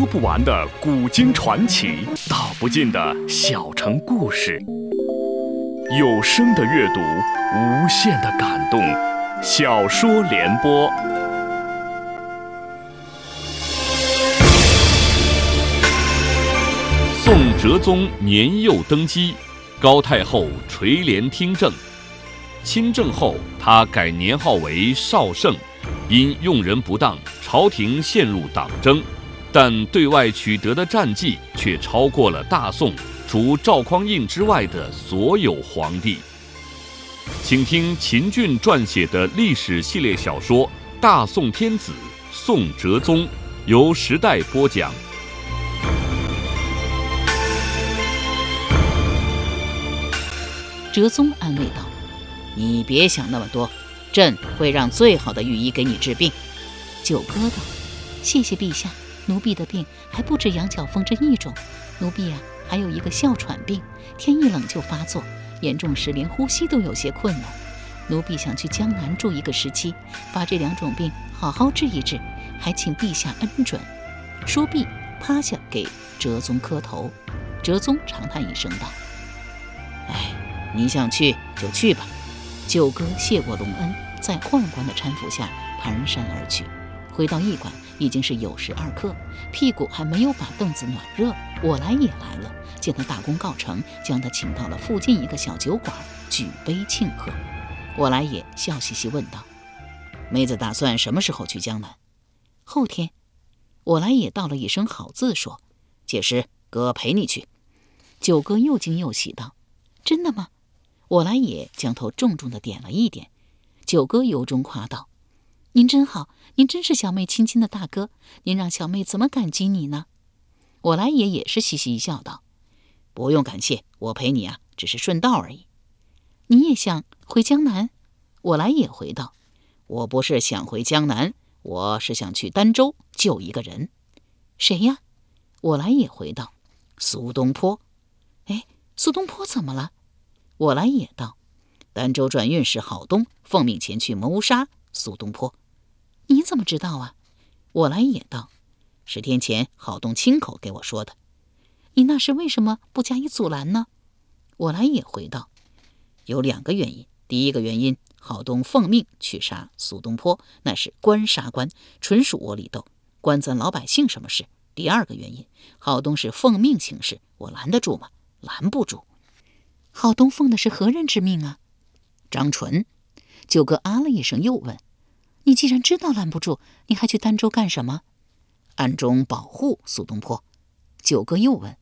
说不完的古今传奇，道不尽的小城故事。有声的阅读，无限的感动。小说联播。宋哲宗年幼登基，高太后垂帘听政。亲政后，他改年号为绍圣，因用人不当，朝廷陷入党争，但对外取得的战绩却超过了大宋。除赵匡胤之外的所有皇帝，请听秦俊撰写的历史系列小说《大宋天子宋哲宗》，由时代播讲。哲宗安慰道：“你别想那么多，朕会让最好的御医给你治病。”九哥道：“谢谢陛下，奴婢的病还不止羊角风这一种，奴婢啊。”还有一个哮喘病，天一冷就发作，严重时连呼吸都有些困难。奴婢想去江南住一个时期，把这两种病好好治一治，还请陛下恩准。说毕，趴下给哲宗磕头。哲宗长叹一声道：“哎，你想去就去吧。”九哥谢过隆恩，在宦官的搀扶下蹒跚而去。回到驿馆，已经是酉时二刻，屁股还没有把凳子暖热，我来也来了。见他大功告成，将他请到了附近一个小酒馆，举杯庆贺。我来也笑嘻嘻问道：“妹子打算什么时候去江南？”后天。我来也道了一声好字，说：“届时哥陪你去。”九哥又惊又喜道：“真的吗？”我来也将头重重的点了一点。九哥由衷夸道：“您真好，您真是小妹亲亲的大哥，您让小妹怎么感激你呢？”我来也也是嘻嘻一笑道。不用感谢，我陪你啊，只是顺道而已。你也想回江南？我来也回道：“我不是想回江南，我是想去儋州救一个人。谁呀？”我来也回道：“苏东坡。”哎，苏东坡怎么了？我来也道：“儋州转运使郝东奉命前去谋杀苏东坡。”你怎么知道啊？我来也道：“十天前郝东亲口给我说的。”你那时为什么不加以阻拦呢？我来也回道，有两个原因。第一个原因，郝东奉命去杀苏东坡，那是官杀官，纯属窝里斗，关咱老百姓什么事？第二个原因，郝东是奉命行事，我拦得住吗？拦不住。郝东奉的是何人之命啊？张纯。九哥啊了一声，又问：“你既然知道拦不住，你还去儋州干什么？”暗中保护苏东坡。九哥又问。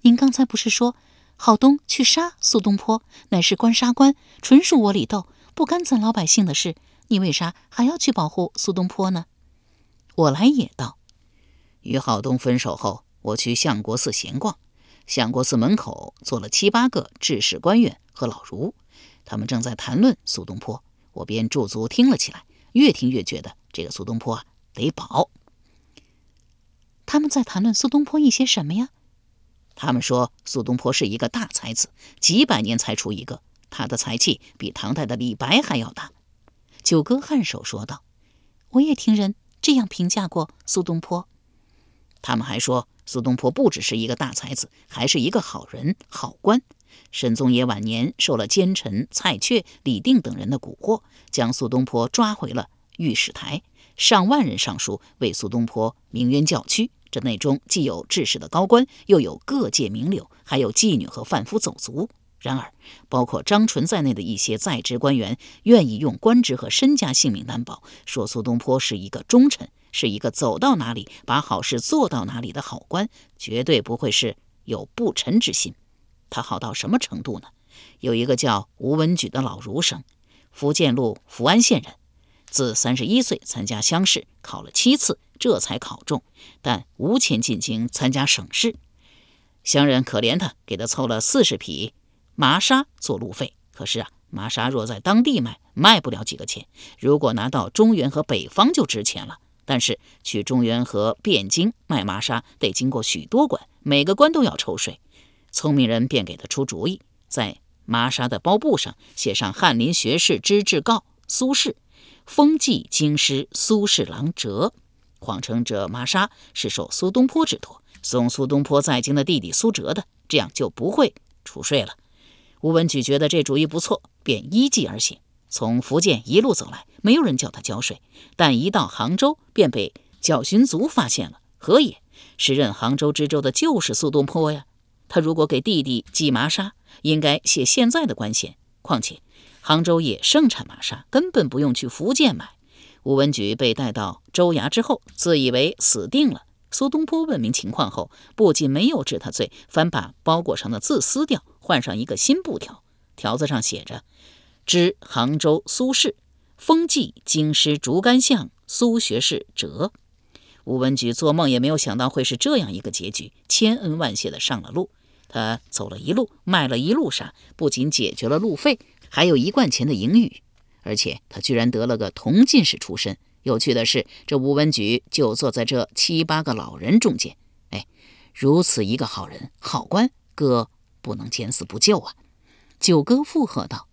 您刚才不是说，郝东去杀苏东坡，乃是官杀官，纯属窝里斗，不干咱老百姓的事。你为啥还要去保护苏东坡呢？我来也道，与郝东分手后，我去相国寺闲逛，相国寺门口坐了七八个制式官员和老儒，他们正在谈论苏东坡，我便驻足听了起来，越听越觉得这个苏东坡啊得保。他们在谈论苏东坡一些什么呀？他们说苏东坡是一个大才子，几百年才出一个，他的才气比唐代的李白还要大。九哥颔首说道：“我也听人这样评价过苏东坡。他们还说苏东坡不只是一个大才子，还是一个好人、好官。神宗爷晚年受了奸臣蔡确、李定等人的蛊惑，将苏东坡抓回了御史台，上万人上书为苏东坡鸣冤叫屈。”这内中既有治世的高官，又有各界名流，还有妓女和贩夫走卒。然而，包括张纯在内的一些在职官员，愿意用官职和身家性命担保，说苏东坡是一个忠臣，是一个走到哪里把好事做到哪里的好官，绝对不会是有不臣之心。他好到什么程度呢？有一个叫吴文举的老儒生，福建路福安县人。自三十一岁参加乡试，考了七次，这才考中，但无钱进京参加省试。乡人可怜他，给他凑了四十匹麻纱做路费。可是啊，麻纱若在当地卖，卖不了几个钱；如果拿到中原和北方，就值钱了。但是去中原和汴京卖麻纱，得经过许多关，每个关都要抽税。聪明人便给他出主意，在麻纱的包布上写上翰林学士之志告苏轼。封记京师苏轼郎折，谎称这麻纱是受苏东坡之托，送苏东坡在京的弟弟苏辙的，这样就不会储税了。吴文举觉得这主意不错，便依计而行。从福建一路走来，没有人叫他交税，但一到杭州，便被教训族发现了。何也？时任杭州知州的就是苏东坡呀。他如果给弟弟寄麻纱，应该写现在的官衔。况且杭州也盛产麻纱，根本不用去福建买。吴文举被带到州衙之后，自以为死定了。苏东坡问明情况后，不仅没有治他罪，反把包裹上的字撕掉，换上一个新布条，条子上写着。知杭州苏轼，风纪京师竹竿巷苏学士哲。吴文举做梦也没有想到会是这样一个结局，千恩万谢的上了路。他走了一路，卖了一路纱，不仅解决了路费，还有一贯钱的盈余，而且他居然得了个同进士出身。有趣的是，这吴文举就坐在这七八个老人中间。哎，如此一个好人、好官，哥不能见死不救啊！九哥附和道。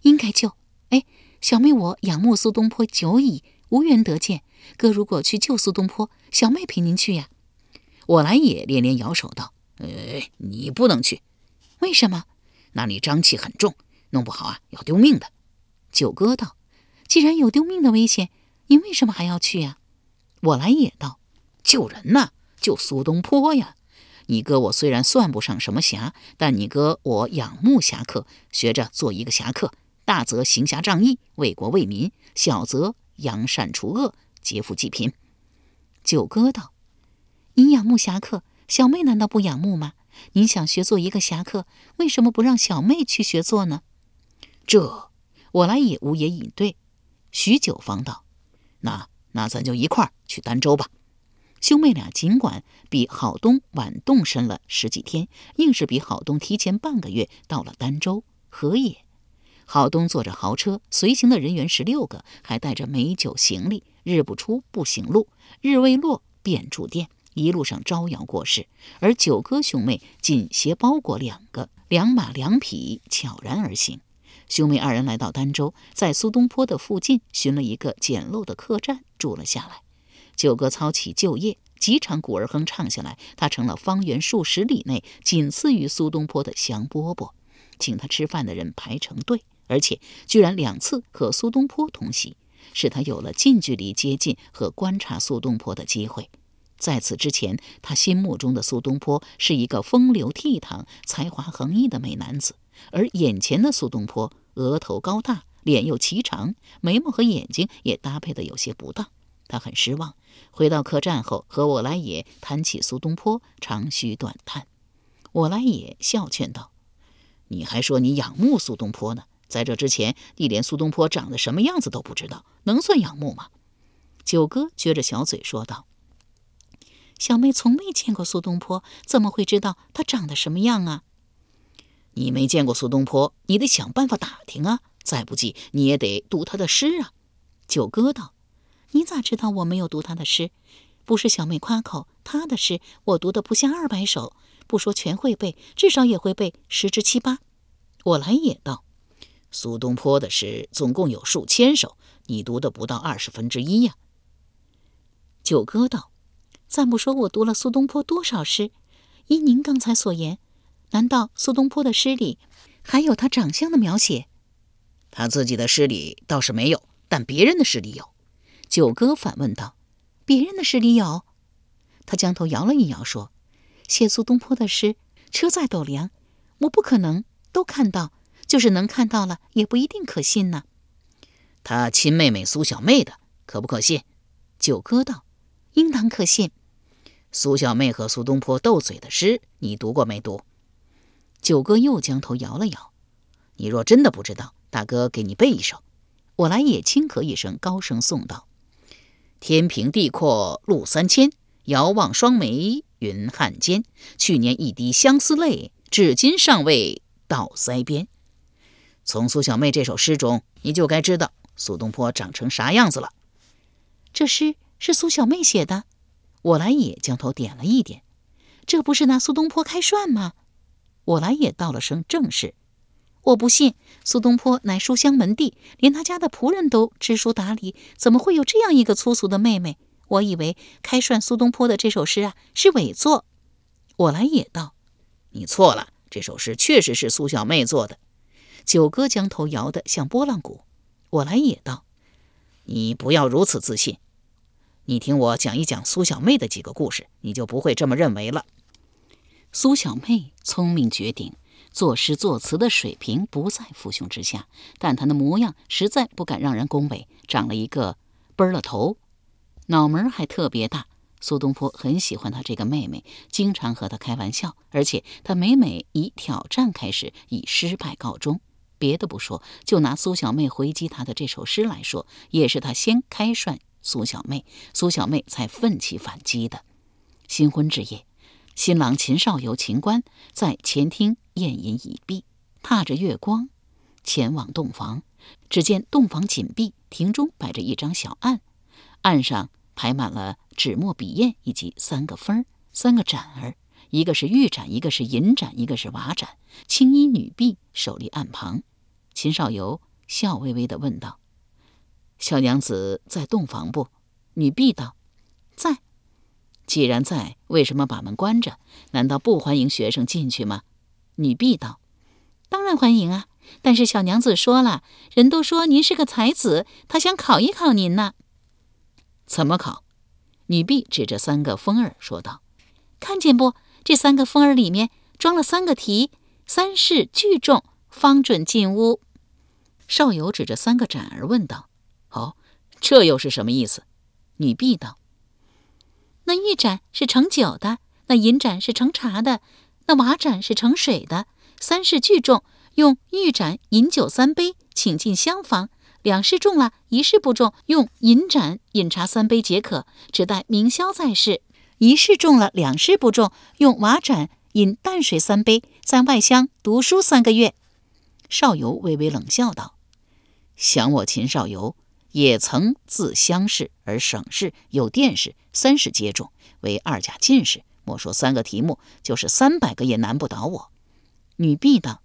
应该救。哎，小妹我仰慕苏东坡久矣，无缘得见。哥如果去救苏东坡，小妹陪您去呀。我来也连连摇手道：“哎，你不能去。为什么？那里瘴气很重，弄不好啊要丢命的。”九哥道：“既然有丢命的危险，您为什么还要去呀？”我来也道：“救人呐，救苏东坡呀。你哥我虽然算不上什么侠，但你哥我仰慕侠客，学着做一个侠客。”大则行侠仗义，为国为民；小则扬善除恶，劫富济贫。九哥道：“您仰慕侠客，小妹难道不仰慕吗？您想学做一个侠客，为什么不让小妹去学做呢？”这我来也无言以对。许久方道：“那那咱就一块儿去儋州吧。”兄妹俩尽管比郝东晚动身了十几天，硬是比郝东提前半个月到了儋州。何也？郝东坐着豪车，随行的人员十六个，还带着美酒行李。日不出不行路，日未落便住店。一路上招摇过市，而九哥兄妹仅携包裹两个，两马两匹，悄然而行。兄妹二人来到儋州，在苏东坡的附近寻了一个简陋的客栈住了下来。九哥操起旧业，几场古儿哼唱下来，他成了方圆数十里内仅次于苏东坡的香饽饽，请他吃饭的人排成队。而且居然两次和苏东坡同席，使他有了近距离接近和观察苏东坡的机会。在此之前，他心目中的苏东坡是一个风流倜傥、才华横溢的美男子，而眼前的苏东坡额头高大，脸又颀长，眉毛和眼睛也搭配的有些不当。他很失望。回到客栈后，和我来也谈起苏东坡，长吁短叹。我来也笑劝道：“你还说你仰慕苏东坡呢？”在这之前，你连苏东坡长得什么样子都不知道，能算仰慕吗？九哥撅着小嘴说道：“小妹从没见过苏东坡，怎么会知道他长得什么样啊？”你没见过苏东坡，你得想办法打听啊！再不济，你也得读他的诗啊！九哥道：“你咋知道我没有读他的诗？不是小妹夸口，他的诗我读的不下二百首，不说全会背，至少也会背十之七八。”我来也道。苏东坡的诗总共有数千首，你读的不到二十分之一呀。九哥道：“暂不说我读了苏东坡多少诗，依您刚才所言，难道苏东坡的诗里还有他长相的描写？他自己的诗里倒是没有，但别人的诗里有。”九哥反问道：“别人的诗里有？”他将头摇了一摇，说：“写苏东坡的诗，车载斗量，我不可能都看到。”就是能看到了，也不一定可信呢。他亲妹妹苏小妹的，可不可信？九哥道：“应当可信。”苏小妹和苏东坡斗嘴的诗，你读过没读？九哥又将头摇了摇。你若真的不知道，大哥给你背一首。我来也轻咳一声，高声诵道：“天平地阔路三千，遥望双眉云汉间。去年一滴相思泪，至今尚未到腮边。”从苏小妹这首诗中，你就该知道苏东坡长成啥样子了。这诗是苏小妹写的，我来也将头点了一点。这不是拿苏东坡开涮吗？我来也道了声正是。我不信，苏东坡乃书香门第，连他家的仆人都知书达理，怎么会有这样一个粗俗的妹妹？我以为开涮苏东坡的这首诗啊是伪作。我来也道：“你错了，这首诗确实是苏小妹做的。”九哥将头摇得像拨浪鼓。我来也道：“你不要如此自信。你听我讲一讲苏小妹的几个故事，你就不会这么认为了。”苏小妹聪明绝顶，作诗作词的水平不在父兄之下，但她的模样实在不敢让人恭维，长了一个奔了头，脑门还特别大。苏东坡很喜欢她这个妹妹，经常和她开玩笑，而且他每每以挑战开始，以失败告终。别的不说，就拿苏小妹回击他的这首诗来说，也是他先开涮苏小妹，苏小妹才奋起反击的。新婚之夜。新郎秦少游、秦观在前厅宴饮已毕，踏着月光前往洞房。只见洞房紧闭，庭中摆着一张小案，案上排满了纸墨笔砚以及三个分儿、三个盏儿，一个是玉盏，一个是银盏，一个是瓦盏。青衣女婢守立案旁。秦少游笑微微地问道：“小娘子在洞房不？”女婢道：“在。”既然在，为什么把门关着？难道不欢迎学生进去吗？女婢道：“当然欢迎啊！但是小娘子说了，人都说您是个才子，她想考一考您呢。”怎么考？女婢指着三个风儿说道：“看见不？这三个风儿里面装了三个题，三试俱中，方准进屋。”少友指着三个盏儿问道：“哦，这又是什么意思？”女婢道。那玉盏是盛酒的，那银盏是盛茶的，那瓦盏是盛水的。三试俱中，用玉盏饮酒三杯，请进厢房；两试中了，一试不中，用银盏饮茶三杯解渴，只待明宵再试。一试中了，两试不中，用瓦盏饮淡水三杯，在外乡读书三个月。少游微微冷笑道：“想我秦少游。”也曾自乡试而省试有殿试，三试皆中，为二甲进士。莫说三个题目，就是三百个也难不倒我。女婢道：“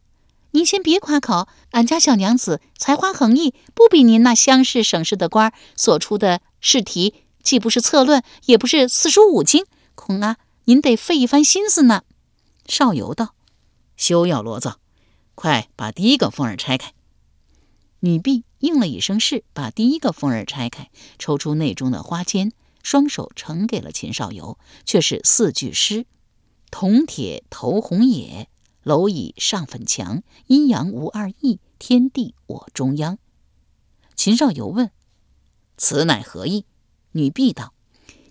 您先别夸口，俺家小娘子才华横溢，不比您那乡试省试的官所出的试题，既不是策论，也不是四书五经，恐啊，您得费一番心思呢。”少游道：“休要罗嗦，快把第一个封儿拆开。”女婢应了一声是，把第一个封儿拆开，抽出内中的花笺，双手呈给了秦少游，却是四句诗：“铜铁头红也，蝼蚁上粉墙，阴阳无二意，天地我中央。”秦少游问：“此乃何意？”女婢道：“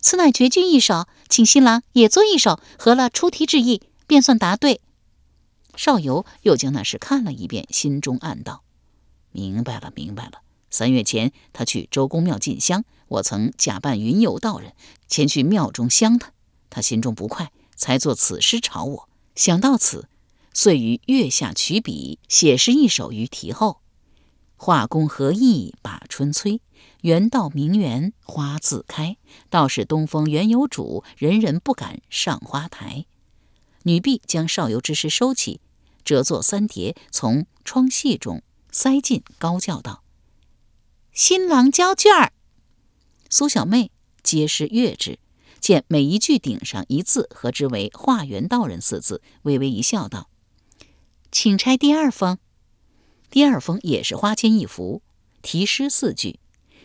此乃绝句一首，请新郎也作一首，合了出题之意，便算答对。”少游又将那诗看了一遍，心中暗道。明白了，明白了。三月前，他去周公庙进香，我曾假扮云游道人前去庙中相他，他心中不快，才作此诗朝我。想到此，遂于月下取笔写诗一首于题后：“画工何意把春催，原道名园花自开。道是东风原有主，人人不敢上花台。”女婢将少游之诗收起，折作三叠，从窗隙中。塞进，高叫道：“新郎交卷儿。”苏小妹皆是阅之，见每一句顶上一字，合之为“化缘道人”四字，微微一笑，道：“请拆第二封。”第二封也是花间一幅，题诗四句：“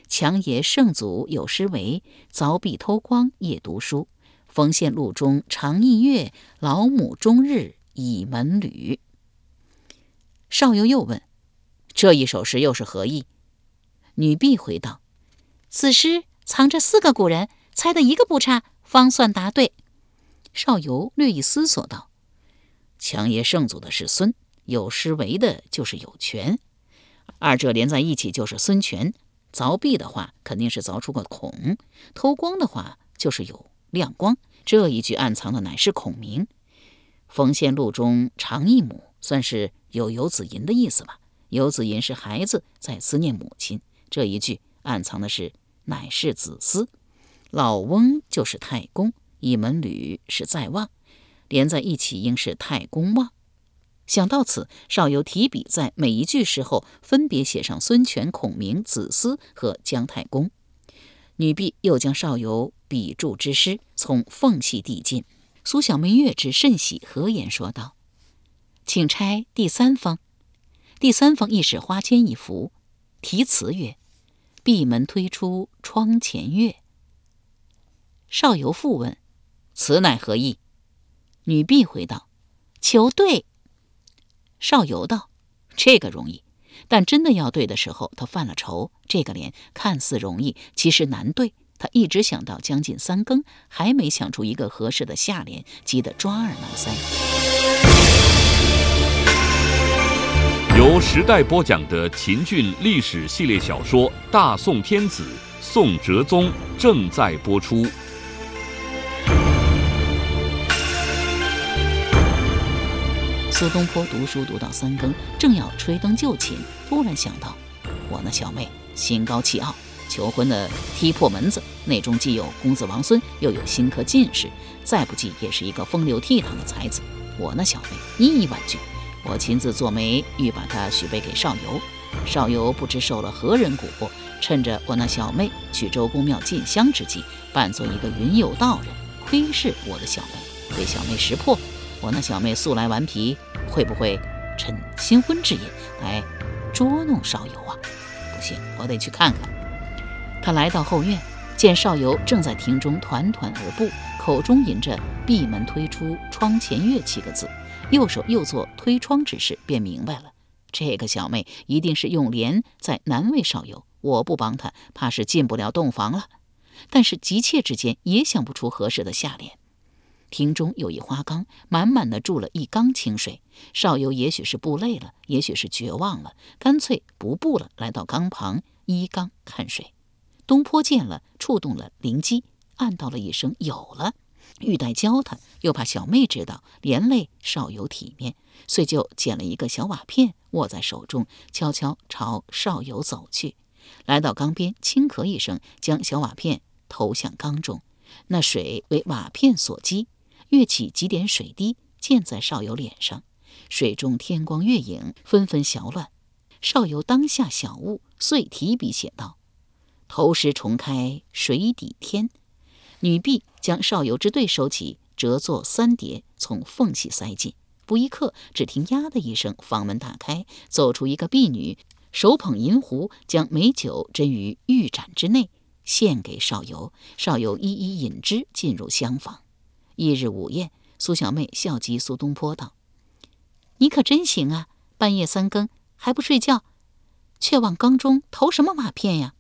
强爷圣祖有诗为：凿壁偷光夜读书，缝线路中长一月，老母终日倚门旅。”少游又问。这一首诗又是何意？女婢回道：“此诗藏着四个古人，猜的一个不差，方算答对。”少游略一思索道：“强爷圣祖的是孙，有诗为的就是有权，二者连在一起就是孙权。凿壁的话，肯定是凿出个孔；偷光的话，就是有亮光。这一句暗藏的乃是孔明。冯仙路中长一母，算是有游子吟的意思吧。”游子吟是孩子在思念母亲，这一句暗藏的是乃是子思。老翁就是太公，一门履是在望，连在一起应是太公望。想到此，少游提笔在每一句诗后分别写上孙权、孔明、子思和姜太公。女婢又将少游笔注之诗，从缝隙递进。苏小妹悦之甚喜，合言说道：“请拆第三方。”第三方亦是花间一幅，题词曰：“闭门推出窗前月。”少游复问：“此乃何意？”女婢回道：“求对。”少游道：“这个容易。”但真的要对的时候，他犯了愁。这个联看似容易，其实难对。他一直想到将近三更，还没想出一个合适的下联，急得抓耳挠腮。由时代播讲的秦俊历史系列小说《大宋天子·宋哲宗》正在播出。苏东坡读书读到三更，正要吹灯就寝，突然想到，我那小妹心高气傲，求婚的踢破门子，内中既有公子王孙，又有新科进士，再不济也是一个风流倜傥的才子。我那小妹一以婉拒，我亲自做媒，欲把她许配给少游。少游不知受了何人蛊惑，趁着我那小妹去周公庙进香之际，扮作一个云游道人，窥视我的小妹，被小妹识破。我那小妹素来顽皮，会不会趁新婚之夜来捉弄少游啊？不行，我得去看看。他来到后院，见少游正在庭中团团而步，口中吟着“闭门推出窗前月”七个字，右手又做推窗之势，便明白了，这个小妹一定是用莲在难为少游。我不帮他，怕是进不了洞房了。但是急切之间也想不出合适的下联。庭中有一花缸，满满的注了一缸清水。少游也许是布累了，也许是绝望了，干脆不步了，来到缸旁依缸看水。东坡见了，触动了灵机，暗道了一声“有了”，欲待教他，又怕小妹知道，连累少游体面，遂就捡了一个小瓦片，握在手中，悄悄朝少游走去。来到缸边，轻咳一声，将小瓦片投向缸中，那水为瓦片所击。跃起几点水滴，溅在少游脸上，水中天光月影纷纷小乱。少游当下小悟，遂提笔写道：“头石重开水底天。”女婢将少游之对收起，折作三叠，从缝隙塞进。不一刻，只听“呀”的一声，房门大开，走出一个婢女，手捧银壶，将美酒斟于玉盏之内，献给少游。少游一一饮之，进入厢房。翌日午宴，苏小妹笑讥苏东坡道：“你可真行啊！半夜三更还不睡觉，却往缸中投什么瓦片呀？”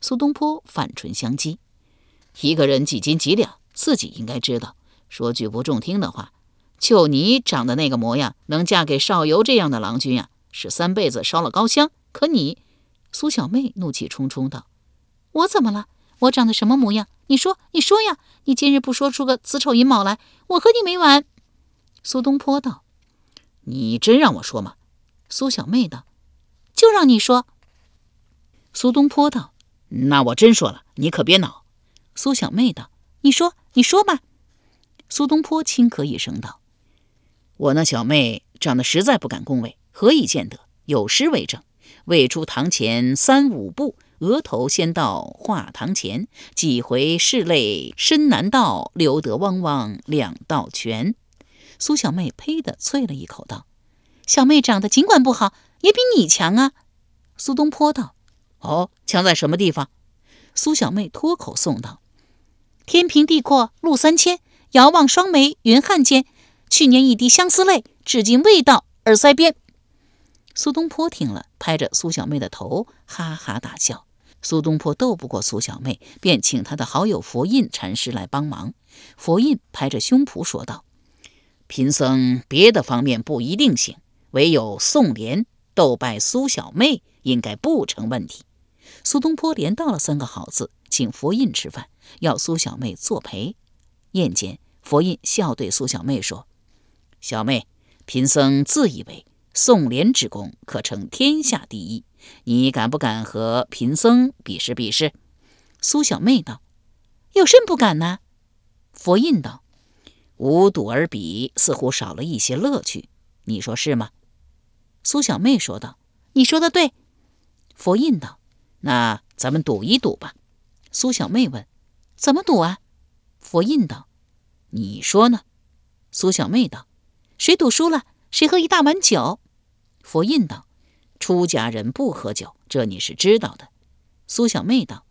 苏东坡反唇相讥：“一个人几斤几两，自己应该知道。说句不中听的话，就你长得那个模样，能嫁给少游这样的郎君呀，是三辈子烧了高香。可你……”苏小妹怒气冲冲道：“我怎么了？我长得什么模样？你说，你说呀！”你今日不说出个子丑寅卯来，我和你没完。苏东坡道：“你真让我说吗？”苏小妹道：“就让你说。”苏东坡道：“那我真说了，你可别恼。”苏小妹道：“你说，你说吧。”苏东坡轻咳一声道：“我那小妹长得实在不敢恭维，何以见得？有诗为证：未出堂前三五步。”额头先到画堂前，几回拭泪深难道，流得汪汪两道泉。苏小妹呸的啐了一口，道：“小妹长得尽管不好，也比你强啊。”苏东坡道：“哦，强在什么地方？”苏小妹脱口颂道：“天平地阔路三千，遥望双眉云汉间。去年一滴相思泪，至今未到耳腮边。”苏东坡听了，拍着苏小妹的头，哈哈大笑。苏东坡斗不过苏小妹，便请他的好友佛印禅师来帮忙。佛印拍着胸脯说道：“贫僧别的方面不一定行，唯有宋莲斗败苏小妹，应该不成问题。”苏东坡连道了三个好字，请佛印吃饭，要苏小妹作陪。宴间，佛印笑对苏小妹说：“小妹，贫僧自以为宋莲之功可称天下第一。”你敢不敢和贫僧比试比试？苏小妹道：“有甚不敢呢？”佛印道：“无赌而比，似乎少了一些乐趣。你说是吗？”苏小妹说道：“你说的对。”佛印道：“那咱们赌一赌吧。”苏小妹问：“怎么赌啊？佛印道：“你说呢？”苏小妹道：“谁赌输了，谁喝一大碗酒。”佛印道：“出家人不喝酒，这你是知道的。”苏小妹道：“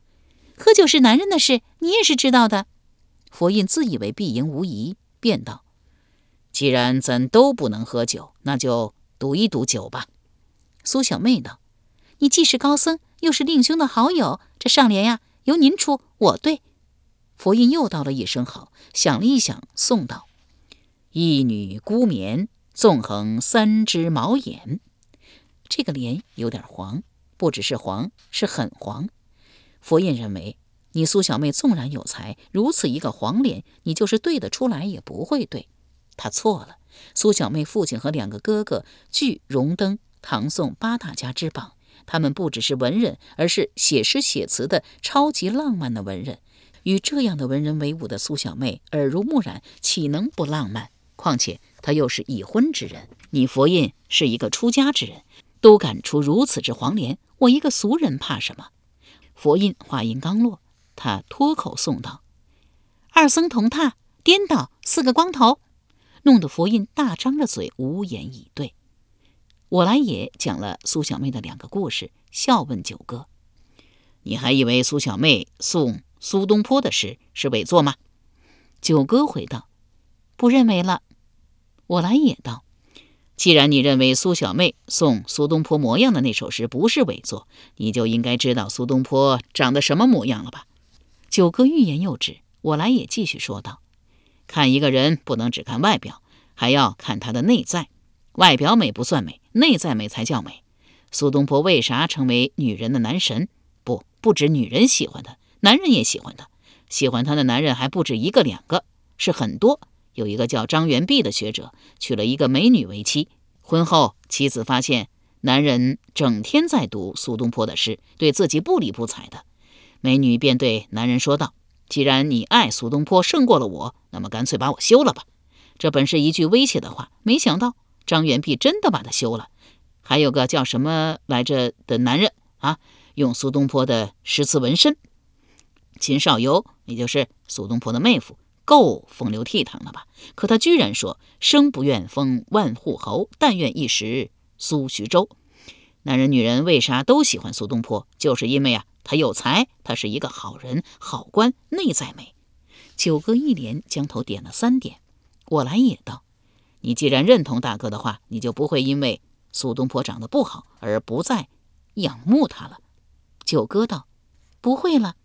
喝酒是男人的事，你也是知道的。”佛印自以为必赢无疑，便道：“既然咱都不能喝酒，那就赌一赌酒吧。”苏小妹道：“你既是高僧，又是令兄的好友，这上联呀，由您出，我对。”佛印又道了一声好，想了一想，送道：“一女孤眠，纵横三只毛眼。”这个联有点黄，不只是黄，是很黄。佛印认为。你苏小妹纵然有才，如此一个黄脸，你就是对得出来也不会对。他错了。苏小妹父亲和两个哥哥俱荣登唐宋八大家之榜，他们不只是文人，而是写诗写词的超级浪漫的文人。与这样的文人为伍的苏小妹，耳濡目染，岂能不浪漫？况且她又是已婚之人，你佛印是一个出家之人，都敢出如此之黄连，我一个俗人怕什么？佛印话音刚落。他脱口诵道：“二僧同榻，颠倒四个光头。”弄得佛印大张着嘴，无言以对。我来也讲了苏小妹的两个故事，笑问九哥：“你还以为苏小妹送苏东坡的诗是伪作吗？”九哥回道：“不认为了。”我来也道：“既然你认为苏小妹送苏东坡模样的那首诗不是伪作，你就应该知道苏东坡长得什么模样了吧？”九哥欲言又止，我来也继续说道：“看一个人不能只看外表，还要看他的内在。外表美不算美，内在美才叫美。苏东坡为啥成为女人的男神？不，不止女人喜欢他，男人也喜欢他。喜欢他的男人还不止一个两个，是很多。有一个叫张元弼的学者，娶了一个美女为妻。婚后，妻子发现男人整天在读苏东坡的诗，对自己不理不睬的。”美女便对男人说道：“既然你爱苏东坡胜过了我，那么干脆把我休了吧。”这本是一句威胁的话，没想到张元弼真的把他休了。还有个叫什么来着的男人啊，用苏东坡的诗词纹身。秦少游，也就是苏东坡的妹夫，够风流倜傥了吧？可他居然说：“生不愿封万户侯，但愿一时苏徐州。”男人女人为啥都喜欢苏东坡？就是因为啊。他有才，他是一个好人、好官，内在美。九哥一连将头点了三点。我来也道：“你既然认同大哥的话，你就不会因为苏东坡长得不好而不再仰慕他了。”九哥道：“不会了。”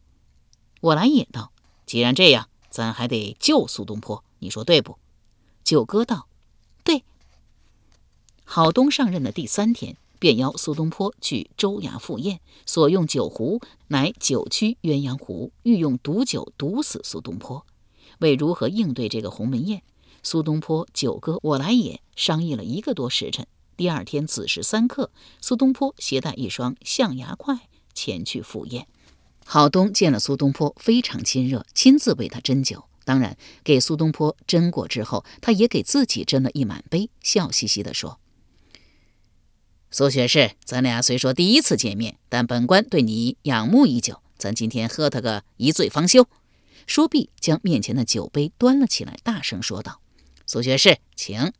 我来也道：“既然这样，咱还得救苏东坡，你说对不？”九哥道：“对。”郝东上任的第三天。便邀苏东坡去州衙赴宴，所用酒壶乃九曲鸳鸯壶，欲用毒酒毒死苏东坡。为如何应对这个鸿门宴，苏东坡、九哥、我来也商议了一个多时辰。第二天子时三刻，苏东坡携带一双象牙筷前去赴宴。郝东见了苏东坡，非常亲热，亲自为他斟酒。当然，给苏东坡斟过之后，他也给自己斟了一满杯，笑嘻嘻地说。苏学士，咱俩虽说第一次见面，但本官对你仰慕已久。咱今天喝他个一醉方休。说毕，将面前的酒杯端了起来，大声说道：“苏学士，请。”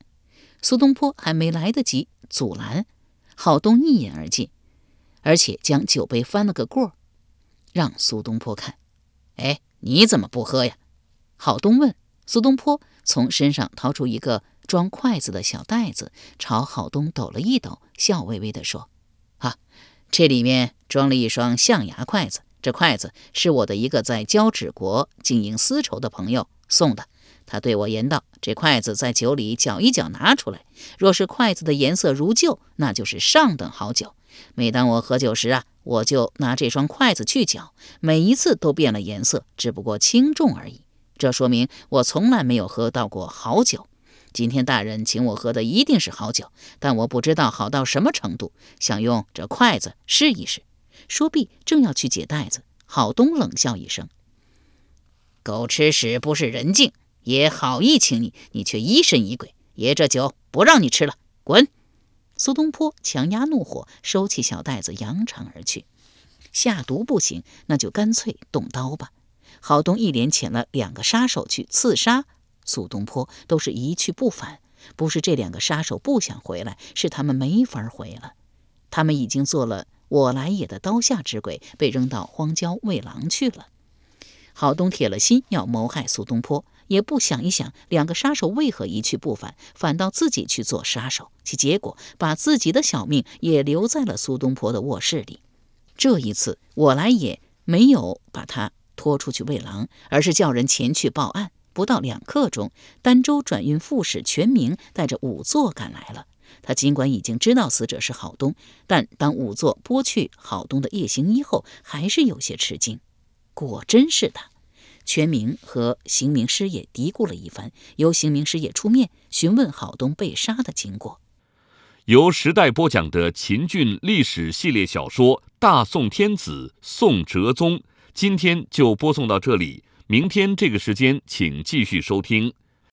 苏东坡还没来得及阻拦，郝东一饮而尽，而且将酒杯翻了个过儿，让苏东坡看。哎，你怎么不喝呀？郝东问。苏东坡从身上掏出一个。装筷子的小袋子，朝郝东抖了一抖，笑微微地说：“啊，这里面装了一双象牙筷子。这筷子是我的一个在交趾国经营丝绸的朋友送的。他对我言道：这筷子在酒里搅一搅，拿出来，若是筷子的颜色如旧，那就是上等好酒。每当我喝酒时啊，我就拿这双筷子去搅，每一次都变了颜色，只不过轻重而已。这说明我从来没有喝到过好酒。”今天大人请我喝的一定是好酒，但我不知道好到什么程度，想用这筷子试一试。说毕，正要去解袋子，郝东冷笑一声：“狗吃屎不是人敬，爷好意请你，你却疑神疑鬼。爷这酒不让你吃了，滚！”苏东坡强压怒火，收起小袋子，扬长而去。下毒不行，那就干脆动刀吧。郝东一连遣了两个杀手去刺杀苏东坡，都是一去不返。不是这两个杀手不想回来，是他们没法回了。他们已经做了我来也的刀下之鬼，被扔到荒郊喂狼去了。郝东铁了心要谋害苏东坡，也不想一想两个杀手为何一去不返，反倒自己去做杀手，其结果把自己的小命也留在了苏东坡的卧室里。这一次，我来也没有把他拖出去喂狼，而是叫人前去报案。不到两刻钟，儋州转运副使全明带着仵作赶来了。他尽管已经知道死者是郝东，但当仵作剥去郝东的夜行衣后，还是有些吃惊。果真是他。全明和刑名师爷嘀咕了一番，由刑名师爷出面询问郝东被杀的经过。由时代播讲的秦俊历史系列小说《大宋天子·宋哲宗》，今天就播送到这里。明天这个时间，请继续收听。